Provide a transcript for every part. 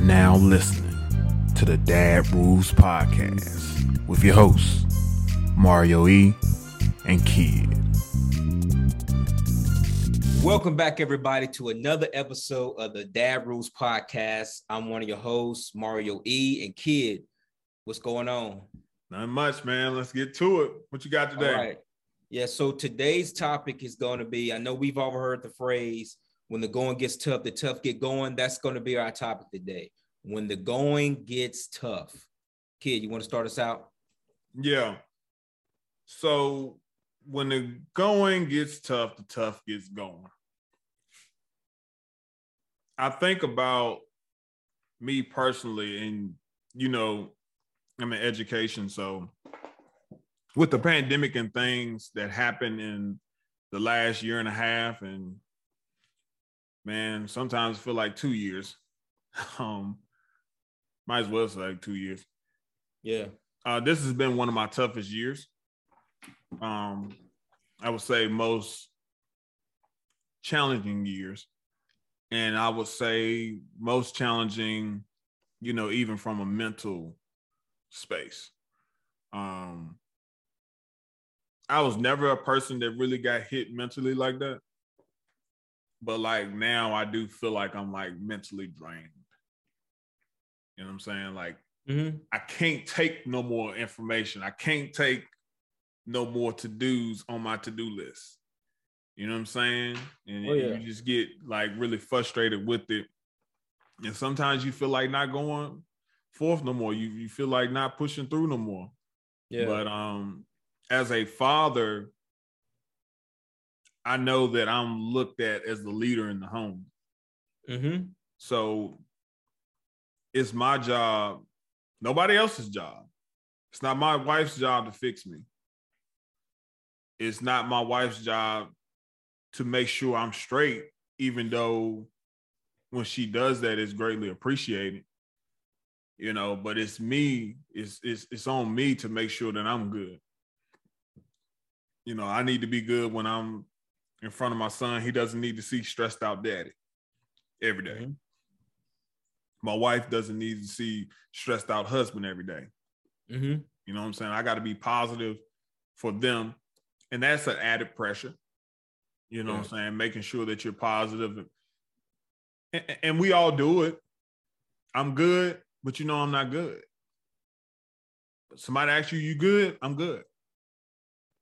now listening to the Dad Rules Podcast with your hosts, Mario E. and Kid. Welcome back, everybody, to another episode of the Dad Rules Podcast. I'm one of your hosts, Mario E. and Kid. What's going on? Not much, man. Let's get to it. What you got today? All right. Yeah, so today's topic is going to be I know we've all heard the phrase when the going gets tough, the tough get going. That's going to be our topic today. When the going gets tough. Kid, you want to start us out? Yeah. So when the going gets tough, the tough gets going. I think about me personally, and you know, I'm in education, so with the pandemic and things that happened in the last year and a half, and man, sometimes feel like two years. Um, might as well say like two years. Yeah. Uh, this has been one of my toughest years um, I would say most challenging years. And I would say most challenging, you know, even from a mental space. Um, I was never a person that really got hit mentally like that. But like now I do feel like I'm like mentally drained. You know what I'm saying? Like mm-hmm. I can't take no more information. I can't take no more to dos on my to do list. You know what I'm saying? And oh, yeah. you just get like really frustrated with it. And sometimes you feel like not going forth no more. You you feel like not pushing through no more. Yeah. But um as a father, I know that I'm looked at as the leader in the home. Mm-hmm. So it's my job, nobody else's job. It's not my wife's job to fix me it's not my wife's job to make sure I'm straight, even though when she does that, it's greatly appreciated. You know, but it's me, it's it's it's on me to make sure that I'm good. You know, I need to be good when I'm in front of my son. He doesn't need to see stressed out daddy every day. Mm-hmm. My wife doesn't need to see stressed out husband every day. Mm-hmm. You know what I'm saying? I got to be positive for them and that's an added pressure. You know yeah. what I'm saying? Making sure that you're positive. And, and we all do it. I'm good, but you know I'm not good. Somebody asks you, you good? I'm good.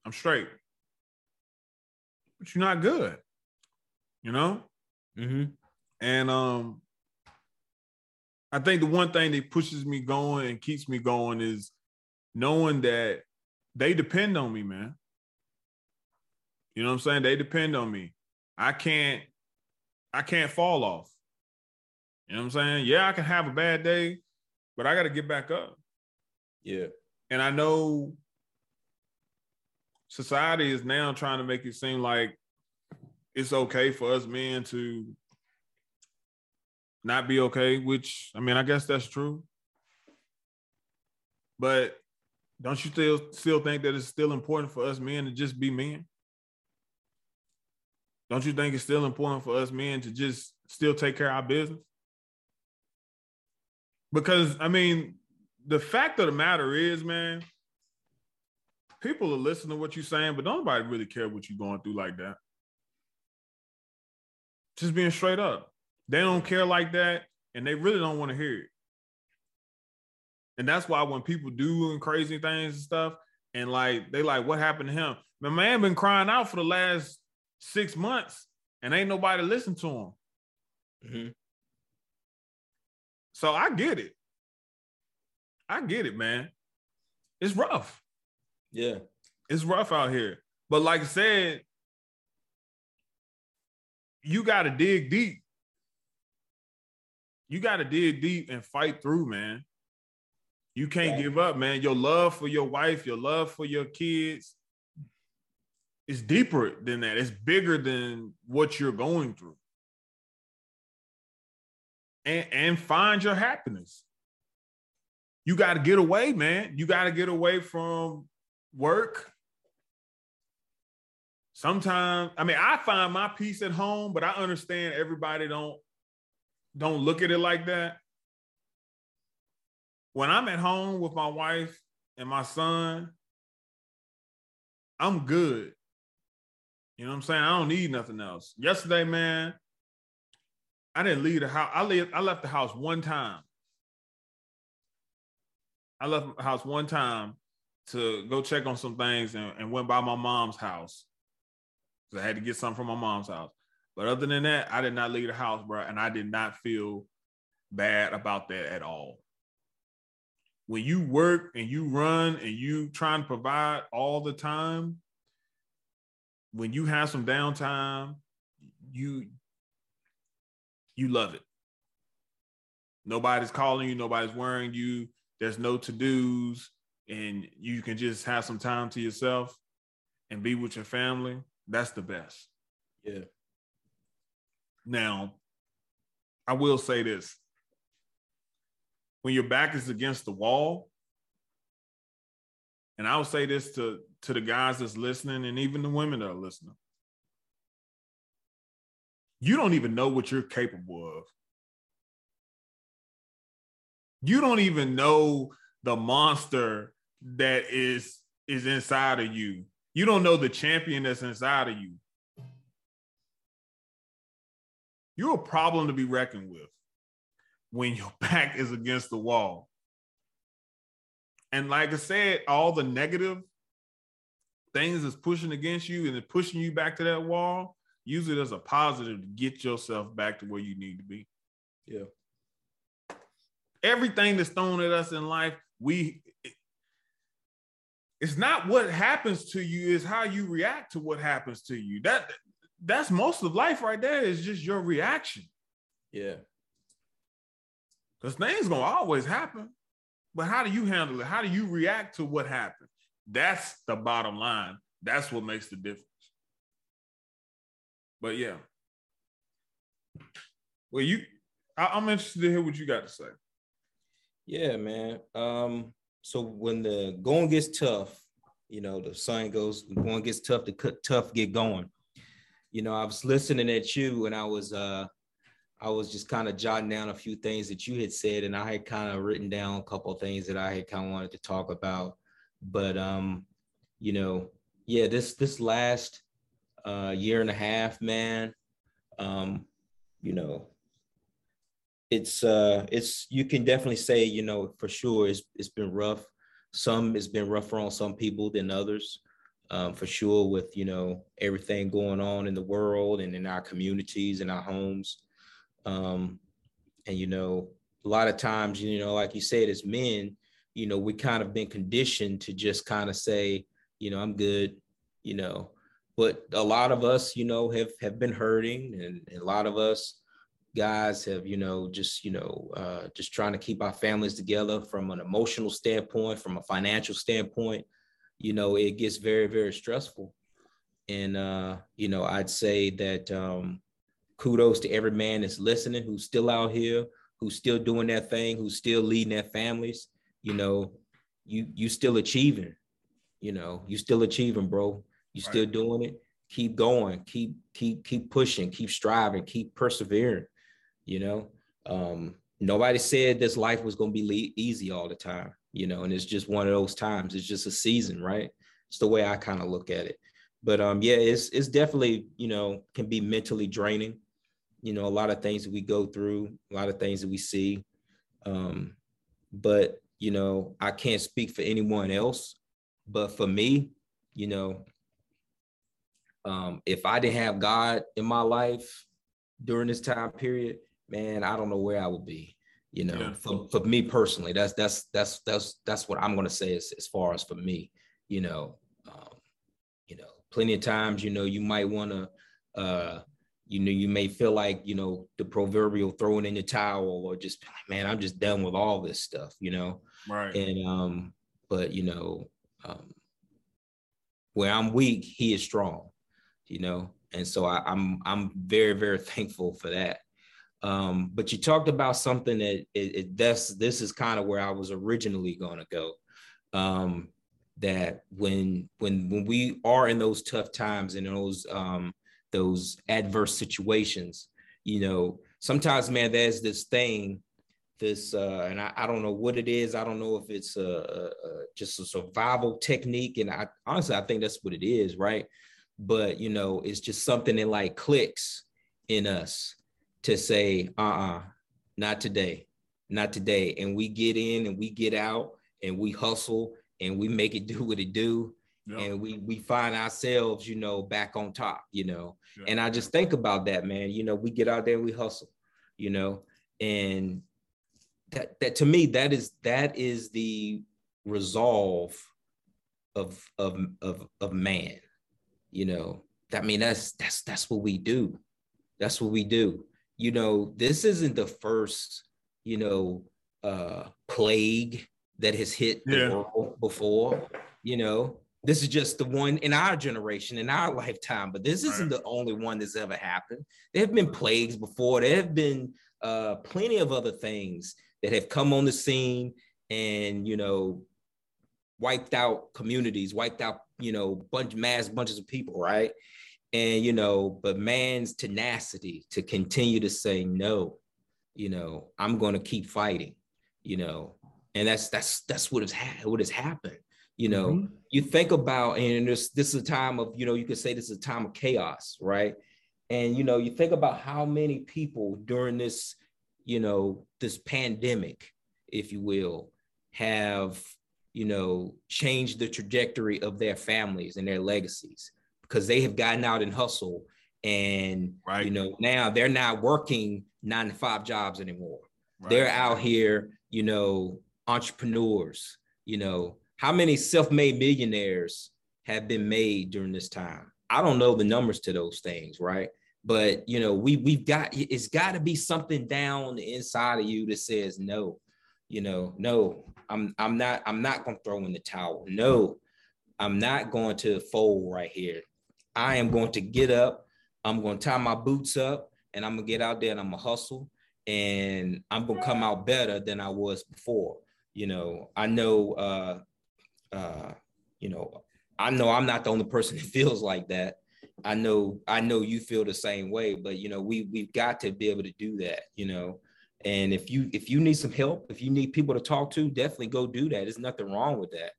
I'm straight. But you're not good. You know? Mm-hmm. And um, I think the one thing that pushes me going and keeps me going is knowing that they depend on me, man. You know what I'm saying? They depend on me. I can't I can't fall off. You know what I'm saying? Yeah, I can have a bad day, but I got to get back up. Yeah. And I know society is now trying to make it seem like it's okay for us men to not be okay, which I mean, I guess that's true. But don't you still still think that it's still important for us men to just be men? Don't you think it's still important for us men to just still take care of our business? Because I mean, the fact of the matter is, man, people are listening to what you're saying, but nobody really care what you're going through like that. Just being straight up. They don't care like that, and they really don't want to hear it. And that's why when people do crazy things and stuff, and like they like, what happened to him? My man been crying out for the last six months and ain't nobody listen to him. Mm-hmm. So I get it. I get it, man. It's rough. Yeah. It's rough out here. But like I said, you got to dig deep. You got to dig deep and fight through, man. You can't yeah. give up, man. Your love for your wife, your love for your kids, it's deeper than that. It's bigger than what you're going through. And and find your happiness. You got to get away, man. You got to get away from work. Sometimes, I mean, I find my peace at home, but I understand everybody don't don't look at it like that. when I'm at home with my wife and my son, I'm good. You know what I'm saying? I don't need nothing else. Yesterday, man, I didn't leave the house. I left, I left the house one time. I left the house one time to go check on some things and, and went by my mom's house. I had to get something from my mom's house. But other than that, I did not leave the house, bro. And I did not feel bad about that at all. When you work and you run and you try and provide all the time, when you have some downtime, you you love it. Nobody's calling you, nobody's worrying you. There's no to-dos, and you can just have some time to yourself and be with your family. That's the best. Yeah. Now, I will say this. When your back is against the wall, and I will say this to, to the guys that's listening and even the women that are listening. You don't even know what you're capable of. You don't even know the monster that is is inside of you. You don't know the champion that's inside of you. You're a problem to be reckoned with when your back is against the wall. And like I said, all the negative things that's pushing against you and it's pushing you back to that wall, use it as a positive to get yourself back to where you need to be. Yeah. Everything that's thrown at us in life, we it's not what happens to you, is how you react to what happens to you. That that's most of life right there is just your reaction. Yeah. Because things gonna always happen. But how do you handle it? How do you react to what happened? That's the bottom line. That's what makes the difference. But yeah. Well, you I, am interested to hear what you got to say. Yeah, man. Um, so when the going gets tough, you know, the saying goes, when going gets tough, the cut tough get going. You know, I was listening at you and I was uh I was just kind of jotting down a few things that you had said, and I had kind of written down a couple things that I had kind of wanted to talk about. But um, you know, yeah, this this last uh, year and a half, man, um, you know, it's uh, it's you can definitely say, you know, for sure, it's it's been rough. Some it's been rougher on some people than others. Um, for sure, with you know everything going on in the world and in our communities and our homes um, and you know, a lot of times, you know, like you said, as men, you know, we kind of been conditioned to just kind of say, you know, I'm good, you know. But a lot of us, you know, have have been hurting, and, and a lot of us guys have, you know, just you know, uh, just trying to keep our families together from an emotional standpoint, from a financial standpoint. You know, it gets very very stressful, and uh, you know, I'd say that um, kudos to every man that's listening, who's still out here, who's still doing their thing, who's still leading their families. You know, you you still achieving. You know, you still achieving, bro. You right. still doing it. Keep going. Keep keep keep pushing. Keep striving. Keep persevering. You know, um, nobody said this life was going to be easy all the time. You know, and it's just one of those times. It's just a season, right? It's the way I kind of look at it. But um, yeah, it's it's definitely you know can be mentally draining you know, a lot of things that we go through, a lot of things that we see. Um, but, you know, I can't speak for anyone else. But for me, you know, um, if I didn't have God in my life during this time period, man, I don't know where I would be. You know, yeah. for, for me personally, that's that's that's that's that's what I'm gonna say as, as far as for me, you know. Um, you know, plenty of times, you know, you might want to uh you know, you may feel like, you know, the proverbial throwing in your towel or just, man, I'm just done with all this stuff, you know? Right. And, um, but, you know, um, where I'm weak, he is strong, you know? And so I, I'm, I'm very, very thankful for that. Um, but you talked about something that it, it that's, this is kind of where I was originally going to go. Um, that when, when, when we are in those tough times and those, um, those adverse situations you know sometimes man there's this thing this uh and I, I don't know what it is. I don't know if it's a, a, a, just a survival technique. And i honestly i think that's what it is right? But you know it's just something that like clicks in us to say uh-uh not today not today. And we get in and we get out and we hustle and we make it do what it do. Yeah. and we we find ourselves you know back on top you know. Yeah. and i just think about that man. You know we get out there and we hustle you know. And that that to me that is that is the resolve of of of of man you know. I mean that's that's that's what we do. That's what we do you know this isn't the first you know uh plague that has hit the yeah. world before you know this is just the one in our generation in our lifetime but this isn't right. the only one that's ever happened there have been plagues before there have been uh plenty of other things that have come on the scene and you know wiped out communities, wiped out you know bunch mass bunches of people, right? And you know, but man's tenacity to continue to say no, you know, I'm going to keep fighting, you know, and that's that's that's what has ha- what has happened. You know, mm-hmm. you think about, and this this is a time of, you know, you could say this is a time of chaos, right? And you know, you think about how many people during this you know, this pandemic, if you will, have, you know, changed the trajectory of their families and their legacies because they have gotten out and hustle. And, right. you know, now they're not working nine to five jobs anymore. Right. They're out here, you know, entrepreneurs, you know, how many self-made millionaires have been made during this time? I don't know the numbers to those things, right? but you know we we've got it's got to be something down the inside of you that says no you know no i'm i'm not i'm not going to throw in the towel no i'm not going to fold right here i am going to get up i'm going to tie my boots up and i'm going to get out there and i'm going to hustle and i'm going to come out better than i was before you know i know uh uh you know i know i'm not the only person that feels like that I know I know you feel the same way, but you know, we we've got to be able to do that, you know. And if you if you need some help, if you need people to talk to, definitely go do that. There's nothing wrong with that.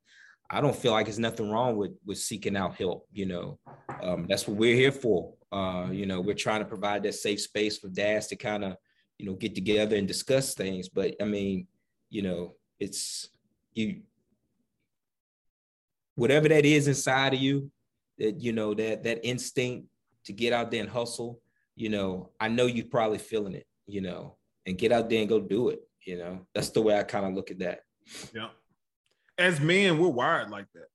I don't feel like there's nothing wrong with with seeking out help. You know, um, that's what we're here for. Uh, you know, we're trying to provide that safe space for dads to kind of, you know, get together and discuss things. But I mean, you know, it's you whatever that is inside of you, that you know that that instinct to get out there and hustle you know i know you're probably feeling it you know and get out there and go do it you know that's the way i kind of look at that yeah as men we're wired like that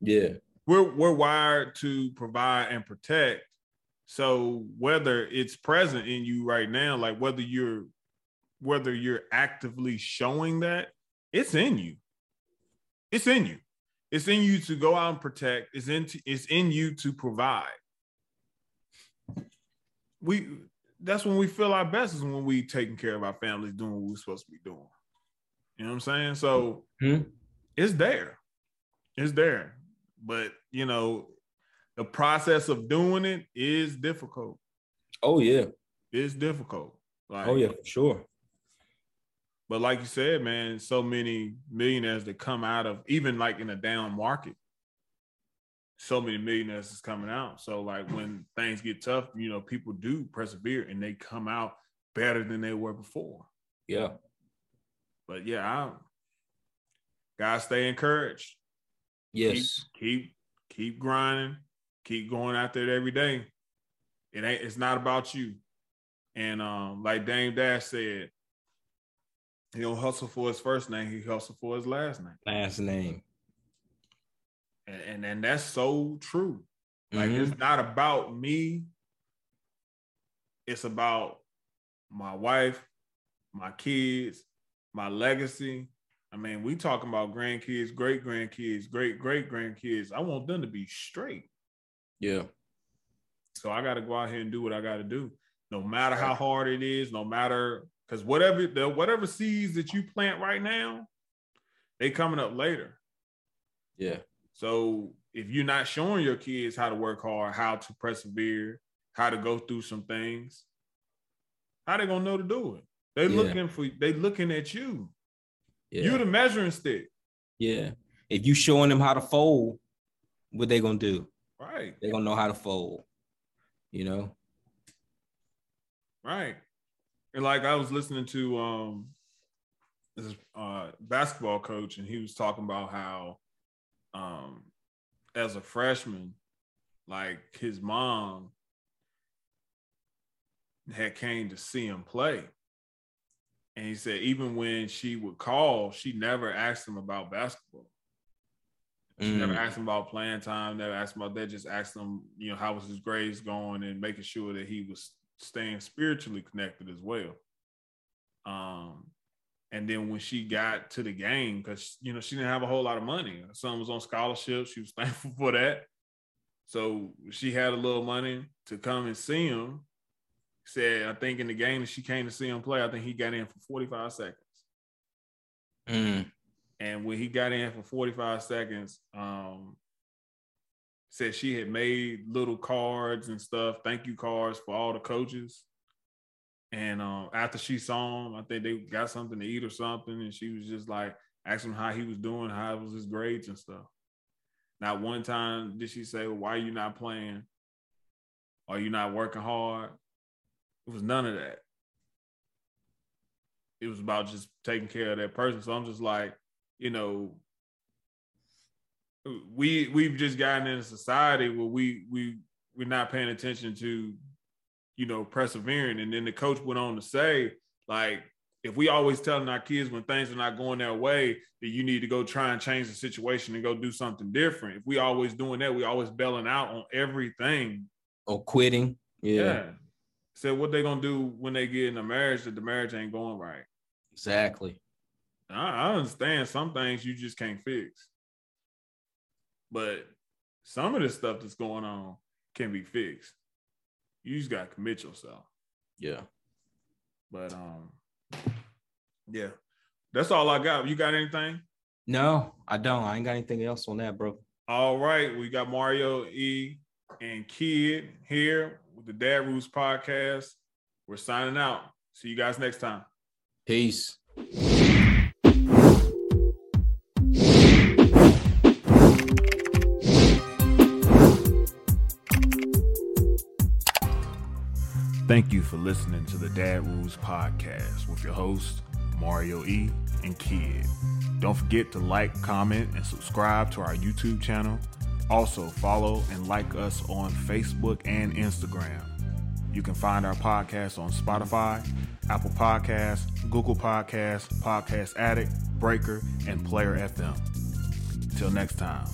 yeah we're we're wired to provide and protect so whether it's present in you right now like whether you're whether you're actively showing that it's in you it's in you it's in you to go out and protect. It's in it's in you to provide. We that's when we feel our best is when we taking care of our families, doing what we're supposed to be doing. You know what I'm saying? So mm-hmm. It's there. It's there. But you know, the process of doing it is difficult. Oh yeah. It's difficult. Like, oh yeah, for sure. But like you said, man, so many millionaires that come out of even like in a down market. So many millionaires is coming out. So like when things get tough, you know, people do persevere and they come out better than they were before. Yeah. But yeah, I gotta stay encouraged. Yes. Keep, keep keep grinding, keep going out there every day. It ain't it's not about you. And um, like Dame Dash said, he don't hustle for his first name. He hustle for his last name. Last name. And and, and that's so true. Like mm-hmm. it's not about me. It's about my wife, my kids, my legacy. I mean, we talking about grandkids, great grandkids, great great grandkids. I want them to be straight. Yeah. So I got to go out here and do what I got to do, no matter how hard it is, no matter because whatever the whatever seeds that you plant right now, they coming up later. Yeah. So if you're not showing your kids how to work hard, how to persevere, how to go through some things, how they gonna know to do it? They Yeah. looking for they looking at you. Yeah. You the measuring stick. yeah. If you showing them how to fold, what they gonna do? Right. They gonna know how to fold. You know? Right. And like I was listening to um this uh basketball coach and he was talking about how um as a freshman, like his mom had came to see him play. And he said even when she would call, she never asked him about basketball. She never Mm, asked him about playing time, never asked him about that, just asked him, you know, how was his grades going and making sure that he was staying spiritually connected as well. Um, and then when she got to the game, because you know, she didn't have a whole lot of money. Her son was on scholarship. She was thankful for that. So she had a little money to come and see him. Said, I think in the game that she came to see him play, I think he got in for 45 seconds. mm, And when he got in for 45 seconds, um, said she had made little cards and stuff, thank you cards for all the coaches. And um, after she saw him, I think they got something to eat or something. And she was just like asking him how he was doing, how was his grades and stuff. Not one time did she say, well, why are you not playing? Are you not working hard? It was none of that. It was about just taking care of that person. So I'm just like, you know, we we've just gotten in a society where we we we're not paying attention to, you know, persevering. And then the coach went on to say, like, if we always telling our kids when things are not going their way, that you need to go try and change the situation and go do something different. If we always doing that, we always bailing out on everything. or quitting. Yeah, Yeah. So what they gonna do when they get in a marriage that the marriage ain't going right? exactly. I, I understand some things you just can't fix, but some of the stuff that's going on can be fixed. You just gotta commit yourself. Yeah. But um, yeah, that's all I got. You got anything? No, I don't. I ain't got anything else on that, bro. All right, we got Mario E and Kid here with the Dad Rules podcast. We're signing out. See you guys next time. Peace. Thank you for listening to the Dad Rules podcast with your host, Mario E. and Kid. Don't forget to like, comment, and subscribe to our YouTube channel. Also, follow and like us on Facebook and Instagram. You can find our podcast on Spotify, Apple Podcasts, Google Podcasts, Podcast Addict, Breaker, and Player FM. Till next time.